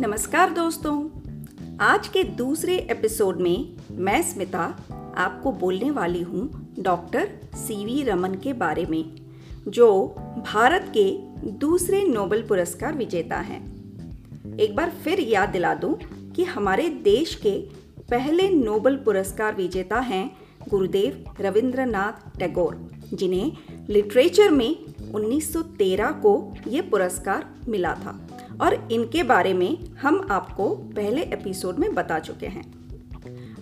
नमस्कार दोस्तों। आज के दूसरे एपिसोड में मैं स्मिता आपको बोलने वाली हूँ डॉक्टर सीवी रमन के बारे में, जो भारत के दूसरे नोबेल पुरस्कार विजेता हैं। एक बार फिर याद दिला दूँ कि हमारे देश के पहले नोबेल पुरस्कार विजेता हैं गुरुदेव रविंद्रनाथ टैगोर, जिन्हें लिटरेचर में 1913 को ये पुरस्कार मिला था। और इनके बारे में हम आपको पहले एपिसोड में बता चुके हैं।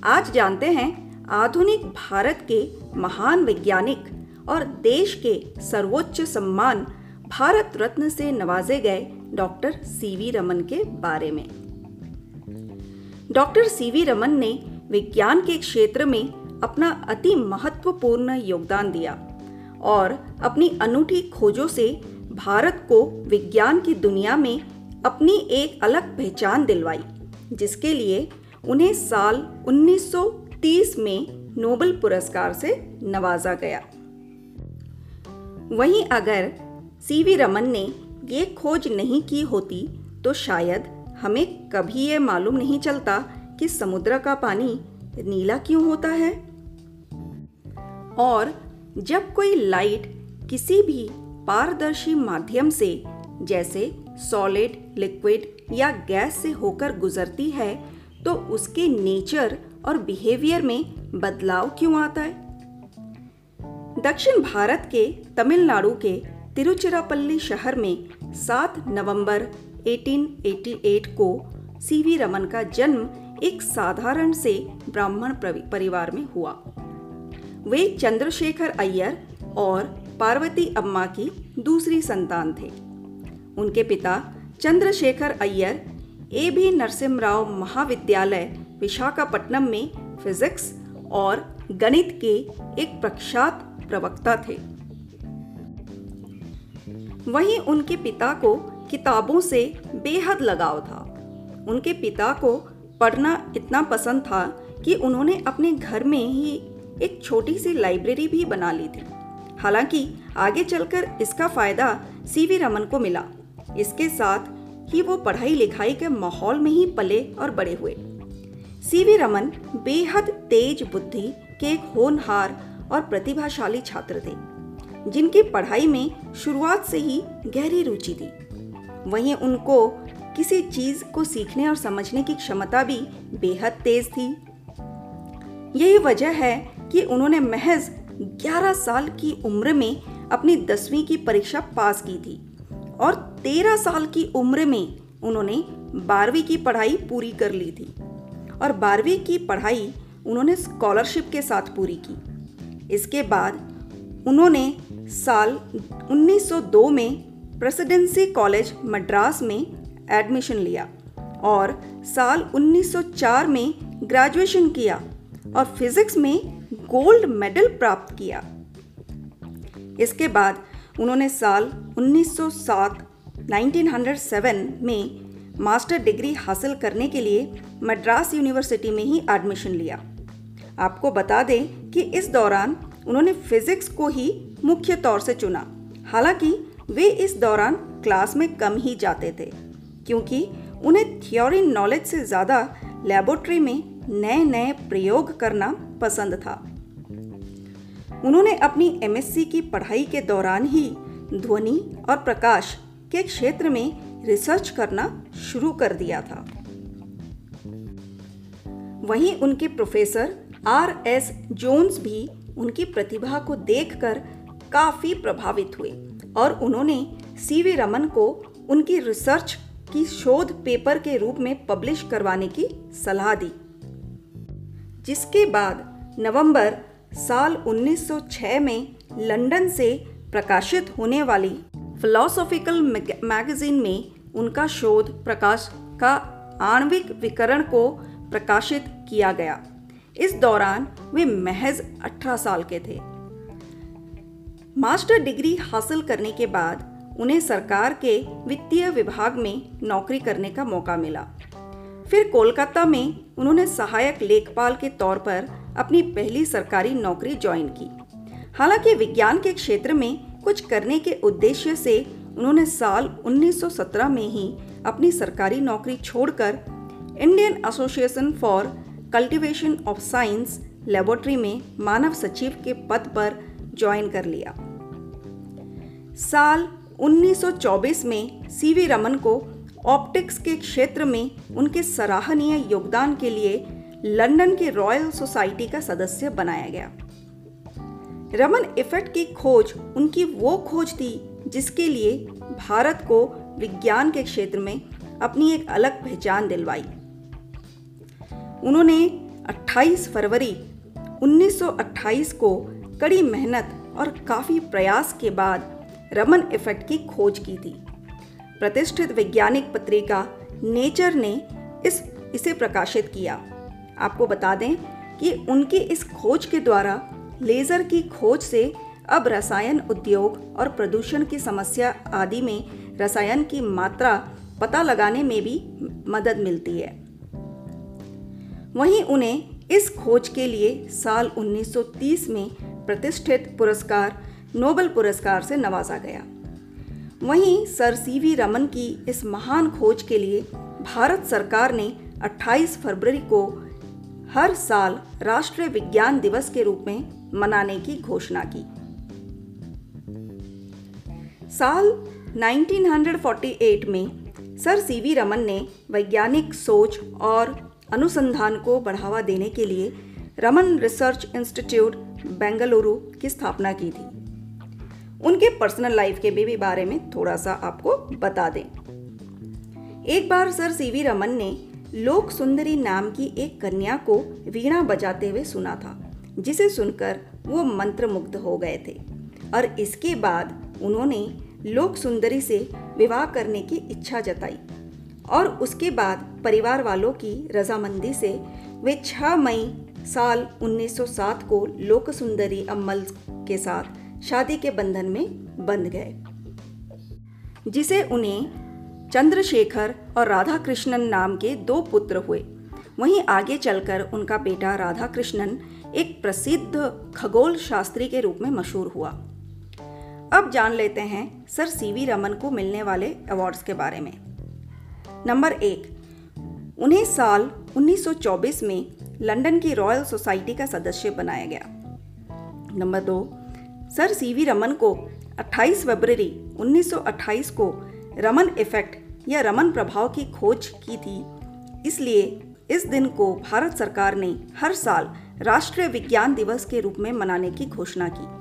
आज जानते हैं आधुनिक भारत के महान वैज्ञानिक और देश के सर्वोच्च सम्मान भारत रत्न से नवाजे गए डॉक्टर सीवी रमन के बारे में। डॉक्टर सीवी रमन ने विज्ञान के क्षेत्र में अपना अति महत्वपूर्ण योगदान दिया और अपनी अनूठी खोजों से भारत को विज्ञान की दुनिया में अपनी एक अलग पहचान दिलवाई, जिसके लिए उन्हें साल 1930 में नोबेल पुरस्कार से नवाजा गया। वहीं अगर सीवी रमन ने ये खोज नहीं की होती तो शायद हमें कभी ये मालूम नहीं चलता कि समुद्र का पानी नीला क्यों होता है। और जब कोई लाइट किसी भी पारदर्शी माध्यम से, जैसे सॉलिड लिक्विड या गैस से होकर गुजरती है तो उसके नेचर और बिहेवियर में बदलाव क्यों आता है? दक्षिण भारत के तमिलनाडु के तिरुचिरापल्ली शहर में 7 नवंबर 1888 को सीवी रमन का जन्म एक साधारण से ब्राह्मण परिवार में हुआ। वे चंद्रशेखर अय्यर और पार्वती अम्मा की दूसरी संतान थे। उनके पिता चंद्रशेखर अय्यर, ए बी नरसिम्हराव महाविद्यालय, विशाखापट्टनम में फिजिक्स और गणित के एक प्रख्यात प्रवक्ता थे। वहीं उनके पिता को किताबों से बेहद लगाव था। उनके पिता को पढ़ना इतना पसंद था कि उन्होंने अपने घर में ही एक छोटी सी लाइब्रेरी भी बना ली थी। हालाँकि आगे चलकर इसका फ़ायदा सीवी रमन को मिला। इसके साथ ही वो पढ़ाई लिखाई के माहौल में ही पले और बड़े हुए। सीवी रमन बेहद तेज बुद्धि के एक होनहार और प्रतिभाशाली छात्र थे, जिनकी पढ़ाई में शुरुआत से ही गहरी रुचि थी। वहीं उनको किसी चीज़ को सीखने और समझने की क्षमता भी बेहद तेज थी। यही वजह है कि उन्होंने महज 11 साल की उम्र में अपनी दसवीं की परीक्षा पास की थी। और तेरह साल की उम्र में उन्होंने बारहवीं की पढ़ाई पूरी कर ली थी। और बारहवीं की पढ़ाई उन्होंने स्कॉलरशिप के साथ पूरी की। इसके बाद उन्होंने साल 1902 में प्रेसिडेंसी कॉलेज मद्रास में एडमिशन लिया और साल 1904 में ग्रेजुएशन किया और फिजिक्स में गोल्ड मेडल प्राप्त किया। इसके बाद उन्होंने साल 1907 1907 में मास्टर डिग्री हासिल करने के लिए मद्रास यूनिवर्सिटी में ही एडमिशन लिया। आपको बता दें कि इस दौरान उन्होंने फिजिक्स को ही मुख्य तौर से चुना। हालाँकि वे इस दौरान क्लास में कम ही जाते थे, क्योंकि उन्हें थियोरी नॉलेज से ज़्यादा लेबोरेटरी में नए नए प्रयोग करना पसंद था। उन्होंने अपनी एमएससी की पढ़ाई के दौरान ही ध्वनि और प्रकाश के क्षेत्र में रिसर्च करना शुरू कर दिया था। वहीं उनके प्रोफेसर आर एस जोन्स भी उनकी प्रतिभा को देखकर काफ़ी प्रभावित हुए और उन्होंने सी वी रमन को उनकी रिसर्च की शोध पेपर के रूप में पब्लिश करवाने की सलाह दी। जिसके बाद नवंबर साल 1906 में लंदन से प्रकाशित होने वाली फिलोसॉफिकल मैगजीन में उनका शोध प्रकाश का आणविक विकरण को प्रकाशित किया गया। इस दौरान वे महज 18 साल के थे। मास्टर डिग्री हासिल करने के बाद उन्हें सरकार के वित्तीय विभाग में नौकरी करने का मौका मिला। फिर कोलकाता में उन्होंने सहायक लेखपाल के तौर पर अपनी पहली सरकारी नौकरी ज्वाइन की। हालाँकि विज्ञान के क्षेत्र में कुछ करने के उद्देश्य से उन्होंने साल 1917 में ही अपनी सरकारी नौकरी छोड़कर Indian association for cultivation of science laboratory में मानव सचिव के पद पर ज्वाइन कर लिया। साल 1924 में सीवी रमन को ऑप्टिक्स के क्षेत्र में उनके सराहनीय योगदान के लिए लंदन की रॉयल सोसाइटी का सदस्य बनाया गया। रमन इफ़ेक्ट की खोज उनकी वो खोज थी जिसके लिए भारत को विज्ञान के क्षेत्र में अपनी एक अलग पहचान दिलवाई। उन्होंने 28 फरवरी 1928 को कड़ी मेहनत और काफ़ी प्रयास के बाद रमन इफ़ेक्ट की खोज की थी। प्रतिष्ठित वैज्ञानिक पत्रिका नेचर ने इस, इसे प्रकाशित किया। आपको बता दें कि उनकी इस खोज के द्वारा लेज़र की खोज से अब रसायन उद्योग और प्रदूषण की समस्या आदि में रसायन की मात्रा पता लगाने में भी मदद मिलती है। वहीं उन्हें इस खोज के लिए साल 1930 में प्रतिष्ठित पुरस्कार, नोबेल पुरस्कार से नवाजा गया। वहीं सर सी वी रमन की इस महान खोज के लिए भारत सरकार ने 28 फरवरी को हर साल राष्ट्रीय विज्ञान दिवस के रूप में मनाने की घोषणा की। साल 1948 में सर सी वी रमन ने वैज्ञानिक सोच और अनुसंधान को बढ़ावा देने के लिए रमन रिसर्च इंस्टीट्यूट बेंगलुरु की स्थापना की थी। उनके पर्सनल लाइफ के भी बारे में थोड़ा सा आपको बता दें। एक बार सर सी वी रमन ने लोक सुंदरी नाम की एक कन्या को वीणा बजाते हुए सुना था, जिसे सुनकर वो मंत्रमुग्ध हो गए थे। और इसके बाद उन्होंने लोक सुंदरी से विवाह करने की इच्छा जताई और उसके बाद परिवार वालों की रजामंदी से वे 6 मई साल 1907 को लोक सुंदरी अम्मल के साथ शादी के बंधन में बंध गए, जिसे उन्हें चंद्रशेखर और राधा कृष्णन नाम के दो पुत्र हुए। वहीं आगे चलकर उनका बेटा राधा कृष्णन एक प्रसिद्ध खगोल शास्त्री के रूप में मशहूर हुआ। अब जान लेते हैं सर सीवी रमन को मिलने वाले अवार्ड्स के बारे में। नंबर एक, उन्हें साल 1924 में लंदन की रॉयल सोसाइटी का सदस्य बनाया गया। नंबर दो, सर सी वी रमन को 28 फरवरी 1928 को रमन इफ़ेक्ट या रमन प्रभाव की खोज की थी। इसलिए इस दिन को भारत सरकार ने हर साल राष्ट्रीय विज्ञान दिवस के रूप में मनाने की घोषणा की।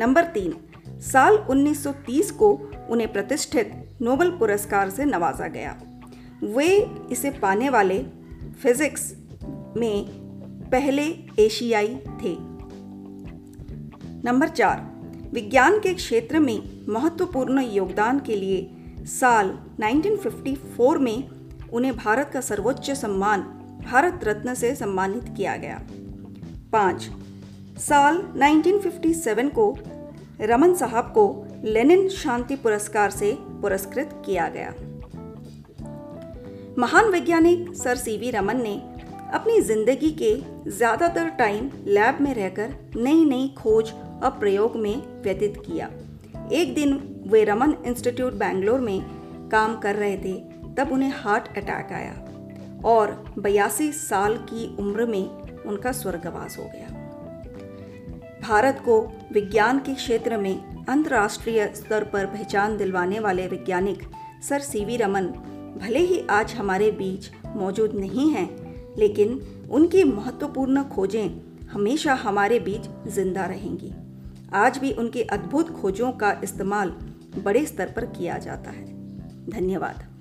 नंबर तीन, साल 1930 को उन्हें प्रतिष्ठित नोबल पुरस्कार से नवाजा गया। वे इसे पाने वाले फिजिक्स में पहले एशियाई थे। नंबर चार, विज्ञान के क्षेत्र में महत्वपूर्ण योगदान के लिए साल 1954 में उन्हें भारत का सर्वोच्च सम्मान, भारत रत्न से सम्मानित किया गया। पाँच, साल 1957 को रमन साहब को लेनिन शांति पुरस्कार से पुरस्कृत किया गया। महान वैज्ञानिक सर सी वी रमन ने अपनी ज़िंदगी के ज़्यादातर टाइम लैब में रहकर नई नई खोज और प्रयोग में व्यतीत किया। एक दिन वे रमन इंस्टीट्यूट बैंगलोर में काम कर रहे थे, तब उन्हें हार्ट अटैक आया और बयासी साल की उम्र में उनका स्वर्गवास हो गया। भारत को विज्ञान के क्षेत्र में अंतर्राष्ट्रीय स्तर पर पहचान दिलवाने वाले वैज्ञानिक सर सी वी रमन भले ही आज हमारे बीच मौजूद नहीं हैं, लेकिन उनकी महत्वपूर्ण खोजें हमेशा हमारे बीच ज़िंदा रहेंगी। आज भी उनकी अद्भुत खोजों का इस्तेमाल बड़े स्तर पर किया जाता है। धन्यवाद।